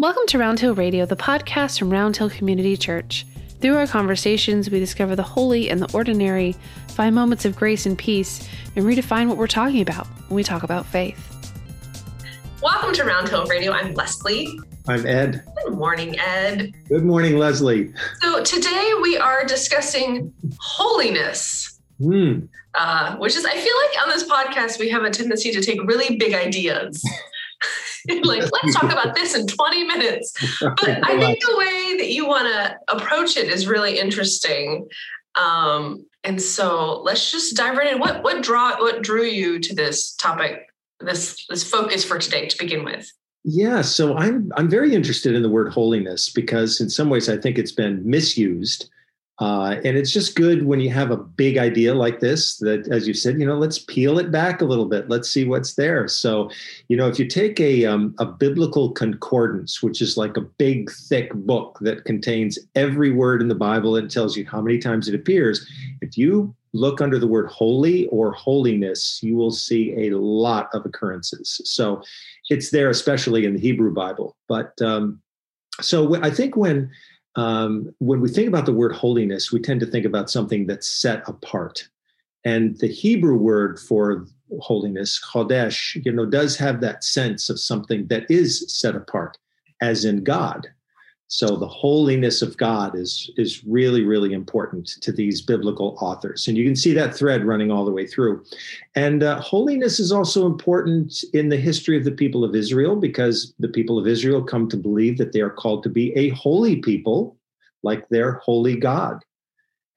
Welcome to Round Hill Radio, the podcast from Round Hill Community Church. Through our conversations, we discover the holy and the ordinary, find moments of grace and peace, and redefine what we're talking about when we talk about faith. Welcome to Round Hill Radio. I'm Leslie. I'm Ed. Good morning, Ed. Good morning, Leslie. So today we are discussing holiness. Hmm. Uh, which is, I feel like on this podcast, we have a tendency to take really big ideas. like, let's talk about this in 20 minutes. But I think the way that you want to approach it is really interesting. Um, and so let's just dive right in. What what draw what drew you to this topic, this this focus for today to begin with? Yeah, so I'm I'm very interested in the word holiness because in some ways I think it's been misused. Uh, and it's just good when you have a big idea like this that, as you said, you know, let's peel it back a little bit. Let's see what's there. So, you know, if you take a, um, a biblical concordance, which is like a big, thick book that contains every word in the Bible and tells you how many times it appears, if you look under the word holy or holiness, you will see a lot of occurrences. So it's there, especially in the Hebrew Bible. But um, so I think when um, when we think about the word holiness, we tend to think about something that's set apart. And the Hebrew word for holiness, kodesh, you know, does have that sense of something that is set apart, as in God. So the holiness of God is is really really important to these biblical authors, and you can see that thread running all the way through. And uh, holiness is also important in the history of the people of Israel because the people of Israel come to believe that they are called to be a holy people, like their holy God,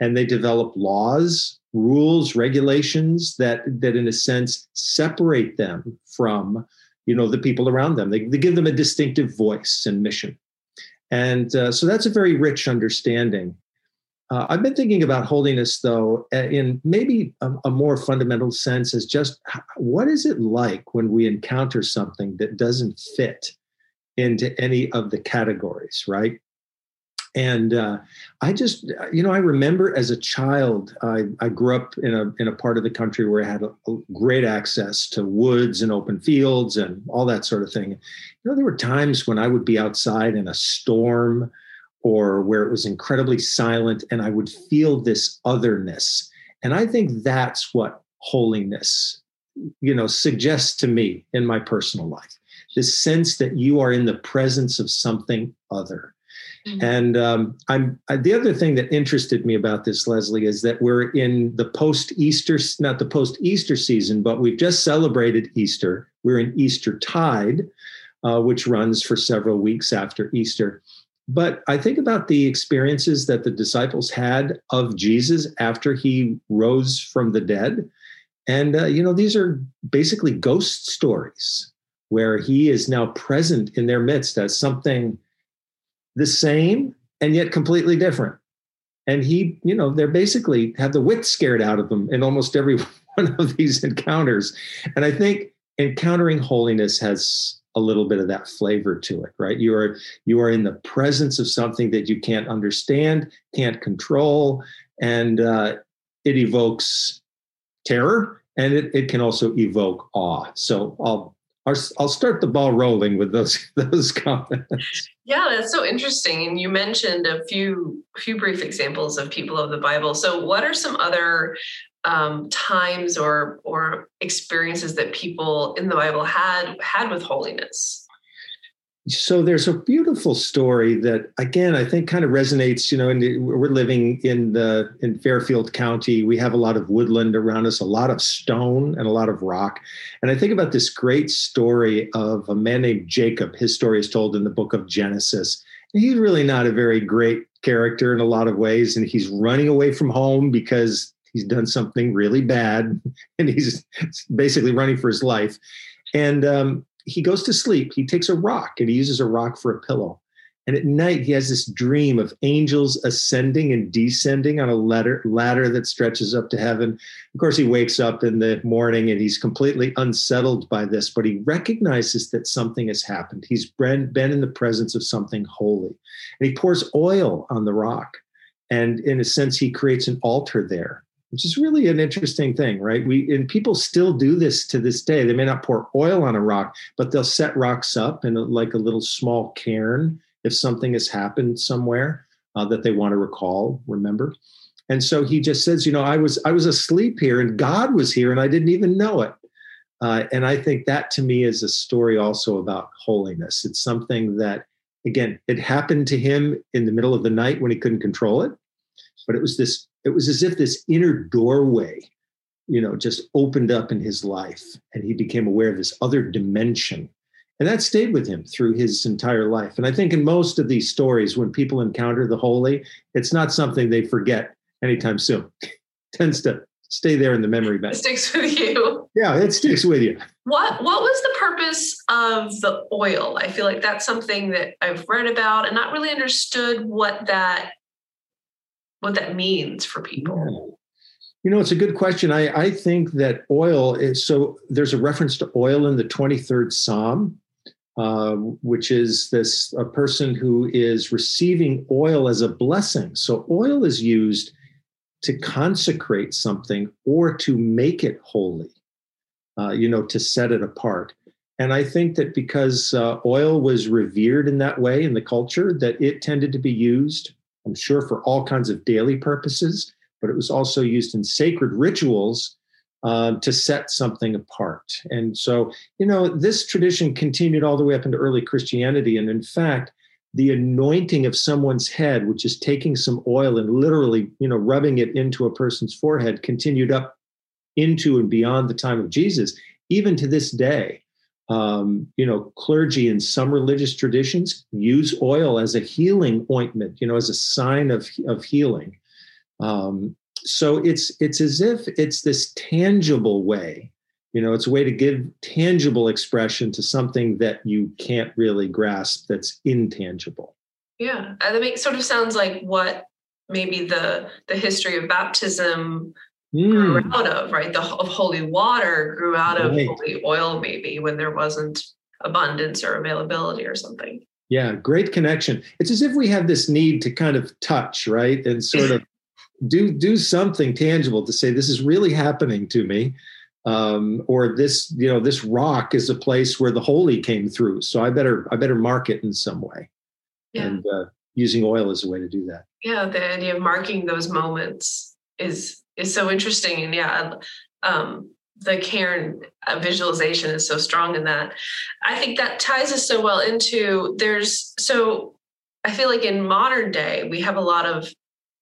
and they develop laws, rules, regulations that that in a sense separate them from you know the people around them. They, they give them a distinctive voice and mission. And uh, so that's a very rich understanding. Uh, I've been thinking about holiness, though, in maybe a, a, more fundamental sense, as just what is it like when we encounter something that doesn't fit into any of the categories, right? And uh, I just, you know, I remember as a child, I, I grew up in a in a part of the country where I had a, a great access to woods and open fields and all that sort of thing. You know, there were times when I would be outside in a storm or where it was incredibly silent, and I would feel this otherness. And I think that's what holiness, you know, suggests to me in my personal life. This sense that you are in the presence of something other Mm-hmm. And um, I'm I, the other thing that interested me about this, Leslie, is that we're in the post Easter, not the post Easter season, but we've just celebrated Easter. We're in Easter tide, uh, which runs for several weeks after Easter. But I think about the experiences that the disciples had of Jesus after he rose from the dead. And, uh, you know, these are basically ghost stories where he is now present in their midst as something the same and yet completely different. And he, you know, they're basically have the wit scared out of them in almost every one of these encounters. And I think encountering holiness has a little bit of that flavor to it, right? You are you are in the presence of something that you can't understand, can't control, and uh, it evokes terror, and it, it can also evoke awe. So I'll I'll start the ball rolling with those those comments. Yeah, that's so interesting. And you mentioned a few few brief examples of people of the Bible. So, what are some other um, times or or experiences that people in the Bible had had with holiness? So there's a beautiful story that again i think kind of resonates you know and we're living in the in fairfield county. We have a lot of woodland around us a lot of stone and a lot of rock. And i think about this great story of a man named jacob. His story is told in the book of genesis. And he's really not a very great character in a lot of ways and he's running away from home because he's done something really bad and he's basically running for his life. And um, he goes to sleep. He takes a rock and he uses a rock for a pillow. And at night, he has this dream of angels ascending and descending on a ladder, ladder that stretches up to heaven. Of course, he wakes up in the morning and he's completely unsettled by this, but he recognizes that something has happened. He's been, been in the presence of something holy. And he pours oil on the rock. And in a sense, he creates an altar there. Which is really an interesting thing, right? We and people still do this to this day. They may not pour oil on a rock, but they'll set rocks up in a, like a little small cairn if something has happened somewhere uh, that they want to recall, remember. And so he just says, you know, I was I was asleep here, and God was here, and I didn't even know it. Uh, and I think that to me is a story also about holiness. It's something that, again, it happened to him in the middle of the night when he couldn't control it, but it was this it was as if this inner doorway you know just opened up in his life and he became aware of this other dimension. And that stayed with him through his entire life. And i think in most of these stories when people encounter the holy it's not something they forget anytime soon. Tends to stay there in the memory bank. It sticks with you. Yeah it sticks with you. What what was the purpose of the oil? I feel like that's something that i've read about and not really understood what that what that means for people. You know, it's a good question. I, I think that oil is so there's a reference to oil in the 23rd Psalm, uh, which is this a person who is receiving oil as a blessing. So oil is used to consecrate something or to make it holy, uh, you know, to set it apart. And I think that because uh, oil was revered in that way in the culture, that it tended to be used I'm sure for all kinds of daily purposes, but it was also used in sacred rituals um, to set something apart. And so, you know, this tradition continued all the way up into early Christianity. And in fact, the anointing of someone's head, which is taking some oil and literally, you know, rubbing it into a person's forehead, continued up into and beyond the time of Jesus, even to this day um, you know, clergy in some religious traditions use oil as a healing ointment, you know, as a sign of, of healing. Um, so it's it's as if it's this tangible way, you know, it's a way to give tangible expression to something that you can't really grasp that's intangible. Yeah, that makes sort of sounds like what maybe the the history of baptism mm. grew out of, right? The of holy water grew out of right. holy oil, maybe when there wasn't abundance or availability or something. Yeah, great connection. It's as if we have this need to kind of touch, right? And sort of do do something tangible to say this is really happening to me. Um, or this, you know, this rock is a place where the holy came through. So I better I better mark it in some way. Yeah. And uh, using oil as a way to do that. Yeah, the idea of marking those moments is is so interesting. And yeah, um, the cairn uh, visualization is so strong in that. I think that ties us so well into there's so I feel like in modern day we have a lot of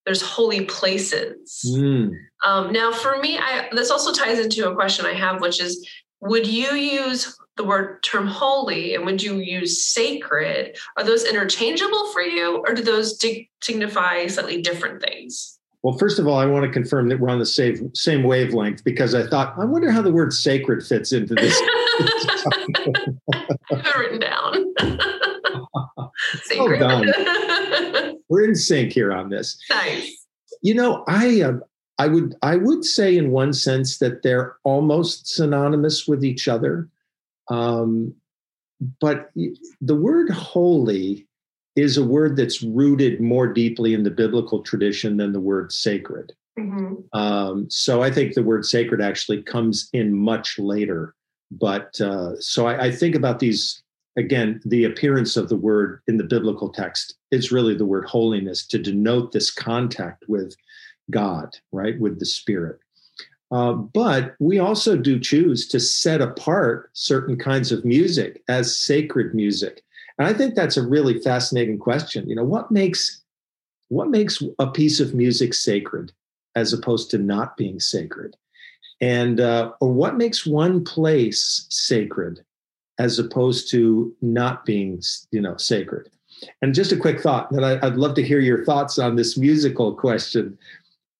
there's holy places. Mm. Um, now, for me, I, this also ties into a question I have, which is, would you use the word term holy and would you use sacred? Are those interchangeable for you, or do those dig- signify slightly different things? Well, first of all, I want to confirm that we're on the same same wavelength because I thought, I wonder how the word sacred fits into this. written down. sacred. done. we're in sync here on this. Nice. You know, I uh, I would I would say in one sense that they're almost synonymous with each other, um, but the word holy is a word that's rooted more deeply in the biblical tradition than the word sacred. Mm-hmm. Um, so I think the word sacred actually comes in much later. But uh, so I, I, think about these again, the appearance of the word in the biblical text is really the word holiness to denote this contact with God, right, with the Spirit. Uh, but we also do choose to set apart certain kinds of music as sacred music. And I think that's a really fascinating question. You know, what makes what makes a piece of music sacred as opposed to not being sacred? And uh, or what makes one place sacred as opposed to not being, you know, sacred? And just a quick thought that I, I'd love to hear your thoughts on this musical question.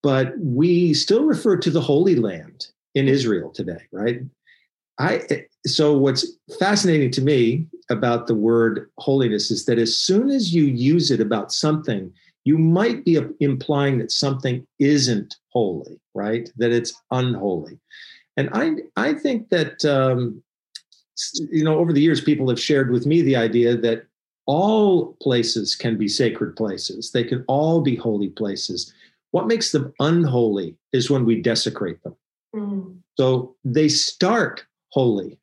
But we still refer to the Holy Land in Israel today, right? I so what's fascinating to me about the word holiness is that as soon as you use it about something, you might be implying that something isn't holy, right? That it's unholy. And I I think that um, you know over the years people have shared with me the idea that all places can be sacred places. They can all be holy places. What makes them unholy is when we desecrate them. Mm. So they start holy,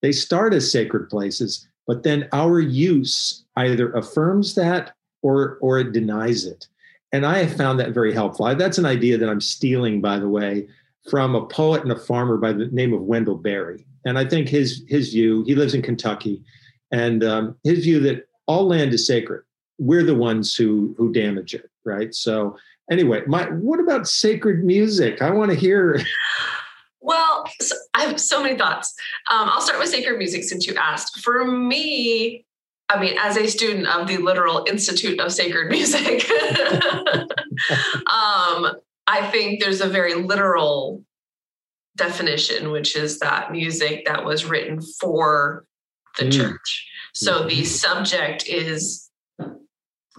they start as sacred places, but then our use either affirms that or or it denies it. And I have found that very helpful. That's an idea that I'm stealing, by the way, from a poet and a farmer by the name of Wendell Berry. And I think his his view, he lives in Kentucky, and um, his view that all land is sacred. We're the ones who who damage it, right? So anyway, my what about sacred music? I want to hear. Well, so I have so many thoughts. Um, I'll start with sacred music since you asked. For me, I mean, as a student of the literal Institute of Sacred Music, um, I think there's a very literal definition, which is that music that was written for the mm. church. So the subject is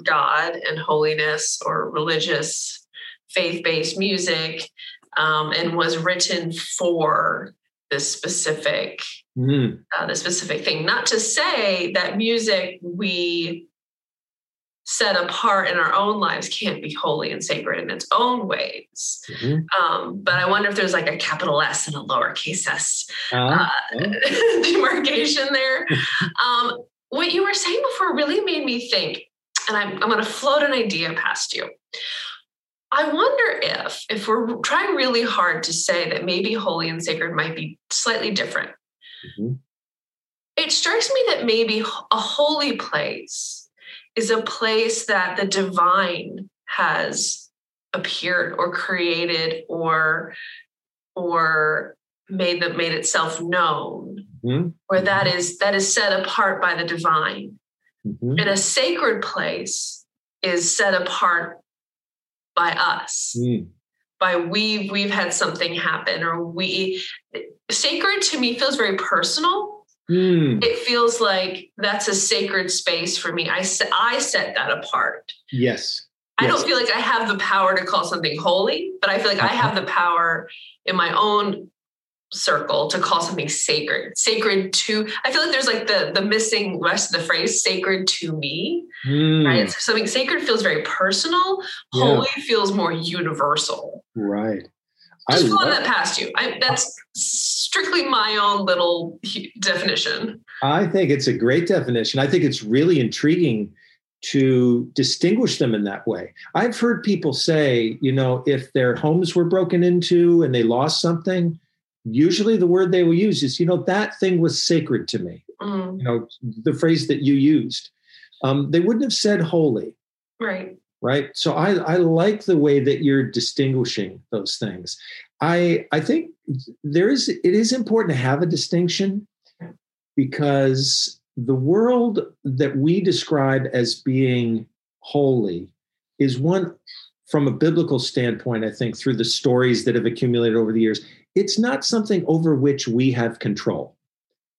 God and holiness or religious faith based music um, and was written for this specific mm. uh, the specific thing not to say that music we set apart in our own lives can't be holy and sacred in its own ways. Mm-hmm. Um, but I wonder if there's like a capital S and a lowercase s uh-huh. uh, demarcation there. um, what you were saying before really made me think, and I'm, I'm going to float an idea past you. I wonder if, if we're trying really hard to say that maybe holy and sacred might be slightly different, mm-hmm. it strikes me that maybe a holy place is a place that the divine has appeared or created or or made that made itself known mm-hmm. where that is that is set apart by the divine mm-hmm. and a sacred place is set apart by us mm. by we've we've had something happen or we sacred to me feels very personal Mm. It feels like that's a sacred space for me. I, I set that apart. Yes. I yes. don't feel like I have the power to call something holy, but I feel like uh-huh. I have the power in my own circle to call something sacred sacred to i feel like there's like the the missing rest of the phrase sacred to me mm. right so something sacred feels very personal yeah. holy feels more universal right just run that past you. I, that's strictly my own little definition. I think it's a great definition. I think it's really intriguing to distinguish them in that way. I've heard people say, you know, if their homes were broken into and they lost something, usually the word they will use is, you know, that thing was sacred to me. Mm. You know, the phrase that you used. Um, they wouldn't have said holy. Right right so I, I like the way that you're distinguishing those things i i think there is it is important to have a distinction because the world that we describe as being holy is one from a biblical standpoint i think through the stories that have accumulated over the years it's not something over which we have control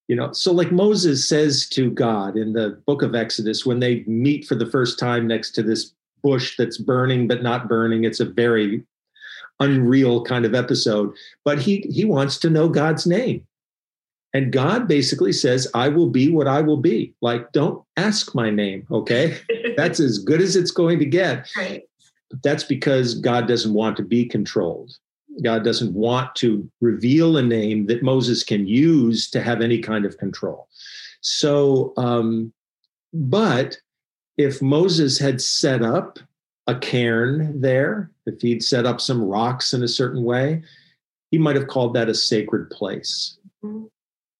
you know so like moses says to god in the book of exodus when they meet for the first time next to this bush that's burning but not burning. It's a very unreal kind of episode. But he he wants to know God's name. And God basically says, I will be what I will be. Like, don't ask my name, okay? that's as good as it's going to get. Right. But that's because God doesn't want to be controlled. God doesn't want to reveal a name that Moses can use to have any kind of control. So, um, but if Moses had set up a cairn there, if he'd set up some rocks in a certain way, he might have called that a sacred place.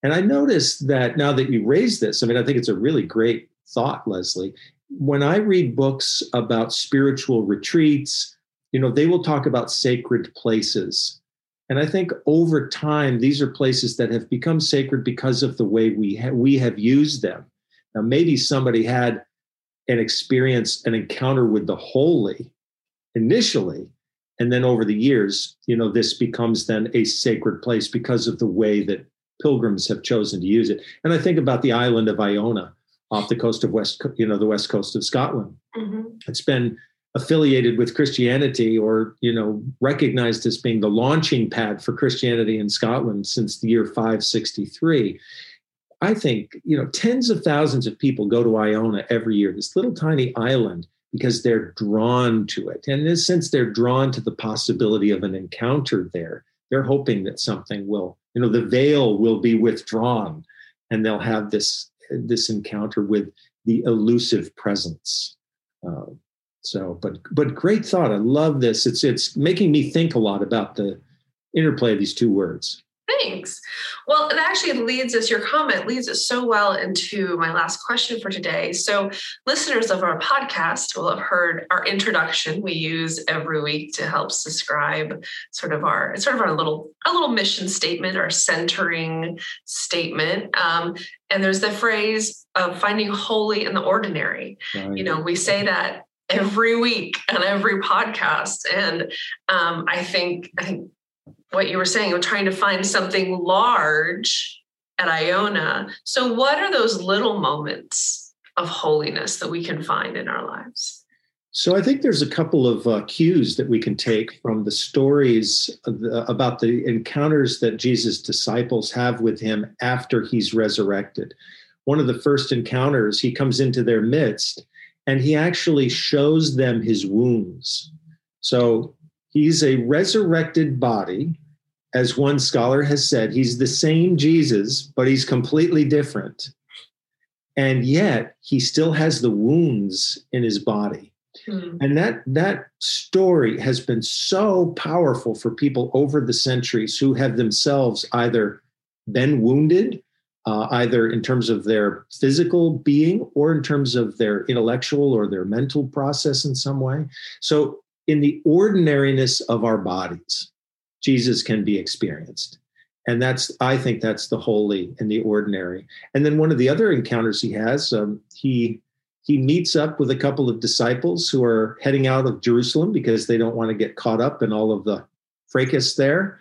And I noticed that now that you raised this, I mean, I think it's a really great thought, Leslie. When I read books about spiritual retreats, you know, they will talk about sacred places. And I think over time, these are places that have become sacred because of the way we ha- we have used them. Now, maybe somebody had an experience an encounter with the holy initially and then over the years you know this becomes then a sacred place because of the way that pilgrims have chosen to use it and i think about the island of iona off the coast of west you know the west coast of scotland mm-hmm. it's been affiliated with christianity or you know recognized as being the launching pad for christianity in scotland since the year 563 I think, you know, tens of thousands of people go to Iona every year, this little tiny island, because they're drawn to it. And in a sense, they're drawn to the possibility of an encounter there. They're hoping that something will, you know, the veil will be withdrawn and they'll have this this encounter with the elusive presence. So, but but great thought. I love this. It's it's making me think a lot about the interplay of these two words. Thanks. Well, it actually leads us, your comment leads us so well into my last question for today. So, listeners of our podcast will have heard our introduction we use every week to help describe sort of our it's sort of our little our little mission statement, our centering statement. Um, and there's the phrase of finding holy in the ordinary. Right. You know, we say that every week on every podcast, and um, I think I think what you were saying, of trying to find something large at Iona. So, what are those little moments of holiness that we can find in our lives? So, I think there's a couple of uh, cues that we can take from the stories the, about the encounters that Jesus' disciples have with him after he's resurrected. One of the first encounters, he comes into their midst and he actually shows them his wounds. So, he's a resurrected body as one scholar has said, he's the same Jesus, but he's completely different. And yet he still has the wounds in his body. Mm. And that that story has been so powerful for people over the centuries who have themselves either been wounded, uh, either in terms of their physical being or in terms of their intellectual or their mental process in some way. So, in the ordinariness of our bodies, Jesus can be experienced. And that's, I think that's the holy and the ordinary. And then one of the other encounters he has, um, he he meets up with a couple of disciples who are heading out of Jerusalem because they don't want to get caught up in all of the fracas there.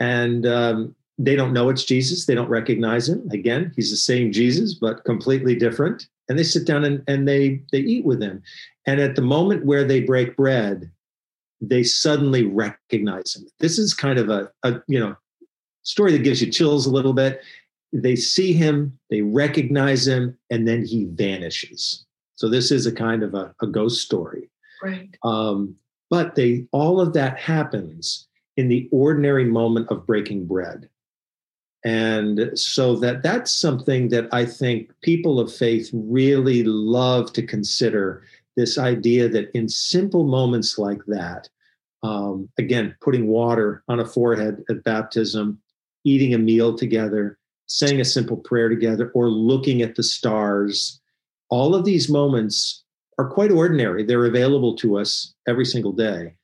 And um, they don't know it's Jesus. They don't recognize him. Again, he's the same Jesus, but completely different. And they sit down and, and they they eat with him. And at the moment where they break bread, they suddenly recognize him. This is kind of a, a you know story that gives you chills a little bit. They see him, they recognize him, and then he vanishes. So this is a kind of a, a ghost story. Right. Um, but they all of that happens in the ordinary moment of breaking bread. And so that that's something that I think people of faith really love to consider this idea that in simple moments like that, um, again, putting water on a forehead at baptism, eating a meal together, saying a simple prayer together, or looking at the stars, all of these moments are quite ordinary. They're available to us every single day.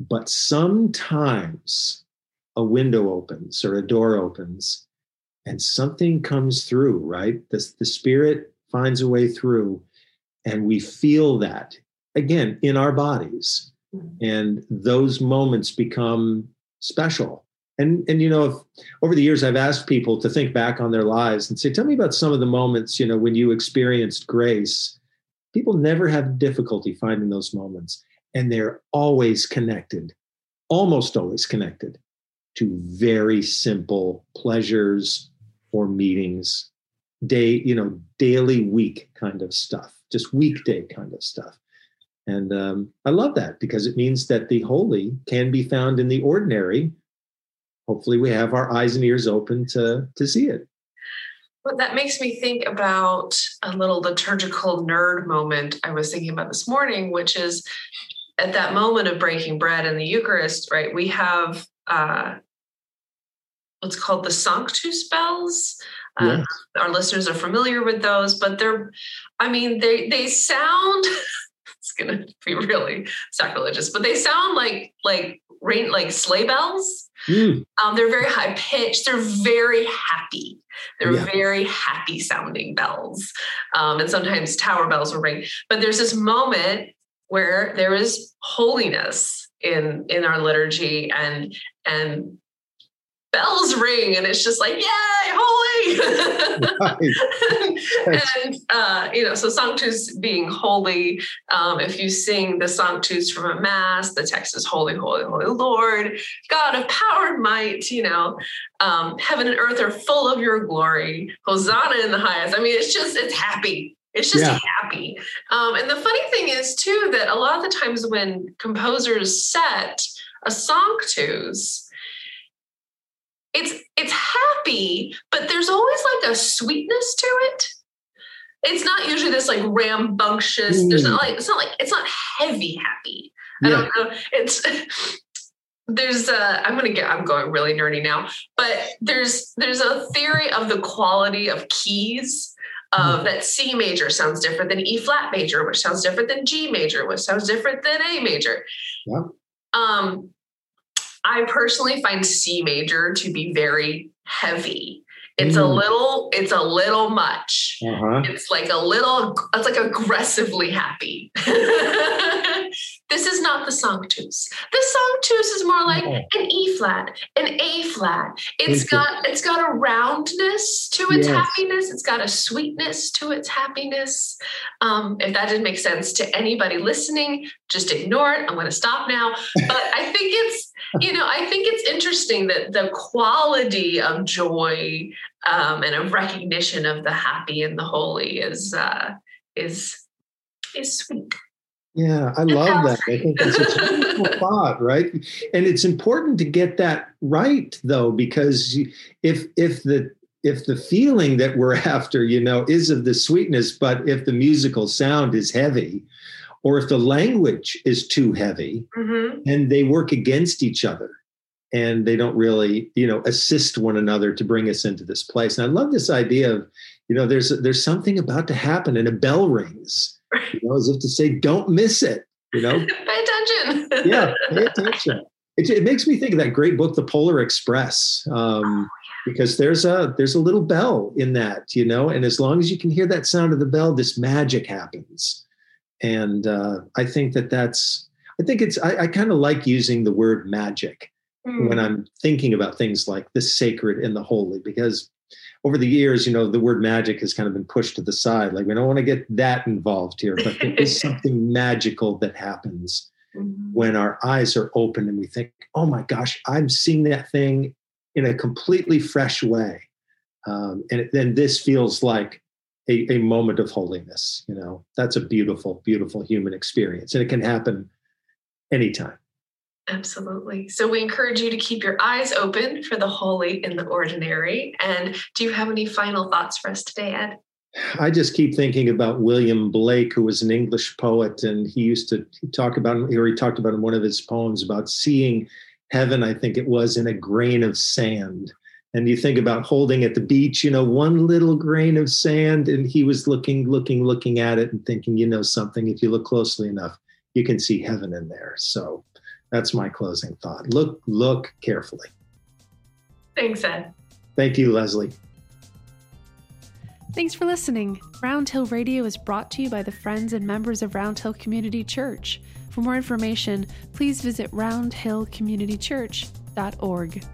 But sometimes a window opens or a door opens and something comes through, right? The, the spirit finds a way through and we feel that again in our bodies. And those moments become special. And and you know if, over the years i've asked people to think back on their lives and say tell me about some of the moments you know when you experienced grace. People never have difficulty finding those moments and they're always connected almost always connected to very simple pleasures or meetings day you know daily week kind of stuff just weekday kind of stuff. And um, I love that because it means that the holy can be found in the ordinary. Hopefully, we have our eyes and ears open to to see it. Well, that makes me think about a little liturgical nerd moment I was thinking about this morning, which is at that moment of breaking bread in the Eucharist, right? We have uh, what's called the Sanctus bells. Uh, Our listeners are familiar with those, but they're, I mean, they they sound. it's gonna be really sacrilegious, but they sound like like rain like sleigh bells. Mm. Um, they're very high pitched. They're very happy. They're yeah. very happy sounding bells, um, and sometimes tower bells will ring. But there's this moment where there is holiness in in our liturgy and and bells ring and it's just like yay holy! And uh, you know so sanctus being holy um, if you sing the sanctus from a mass the text is holy holy holy lord god of power and might you know um, heaven and earth are full of your glory. Hosanna in the highest. I mean it's just it's happy. It's just yeah. happy. Um, and the funny thing is, too, that a lot of the times when composers set a sanctus, it's it's happy, but there's always like a sweetness to it. It's not usually this like rambunctious. Mm. There's not like it's not like it's not heavy happy. I don't know. It's there's a i'm gonna get i'm going really nerdy now but there's there's a theory of the quality of keys of mm. that c major sounds different than e flat major which sounds different than g major which sounds different than a major yeah. Um I personally find C major to be very heavy. It's mm. a little, it's a little much. Uh-huh. It's like a little, it's like aggressively happy. this is not the sanctus. The sanctus is more like an E flat, an A flat. It's got it's got a roundness to its yes. happiness. It's got a sweetness to its happiness. Um, if that didn't make sense to anybody listening, just ignore it. I'm going to stop now. But I think it's you know I think it's interesting that the quality of joy um, and of recognition of the happy and the holy is uh, is is sweet. Yeah, I love that. I think that's a beautiful thought, right? And it's important to get that right, though, because if if the if the feeling that we're after, you know, is of the sweetness, but if the musical sound is heavy, or if the language is too heavy, mm-hmm. and they work against each other, and they don't really, you know, assist one another to bring us into this place. And I love this idea of, you know, there's there's something about to happen, and a bell rings you know, as if to say, don't miss it, you know? pay attention. yeah, pay attention. It, it, makes me think of that great book, The Polar Express, um, oh, because there's a there's a little bell in that, you know, and as long as you can hear that sound of the bell, this magic happens. And uh, I think that that's I think it's I, I kind of like using the word magic mm. when I'm thinking about things like the sacred and the holy, because over the years, you know, the word magic has kind of been pushed to the side. Like we don't want to get that involved here, but there is something magical that happens mm-hmm. when our eyes are open and we think, "Oh my gosh, I'm seeing that thing in a completely fresh way," um, and then this feels like a, a moment of holiness. You know, that's a beautiful, beautiful human experience, and it can happen anytime. Absolutely. So we encourage you to keep your eyes open for the holy in the ordinary. And do you have any final thoughts for us today, Ed? I just keep thinking about William Blake, who was an English poet, and he used to talk about, or he talked about in one of his poems about seeing heaven, I think it was, in a grain of sand. And you think about holding at the beach, you know, one little grain of sand, and he was looking, looking, looking at it and thinking, you know, something, if you look closely enough, you can see heaven in there. So that's my closing thought. Look, look carefully. Thanks, Ed. Thank you, Leslie. Thanks for listening. Round Hill Radio is brought to you by the friends and members of Round Hill Community Church. For more information, please visit roundhillcommunitychurch.org.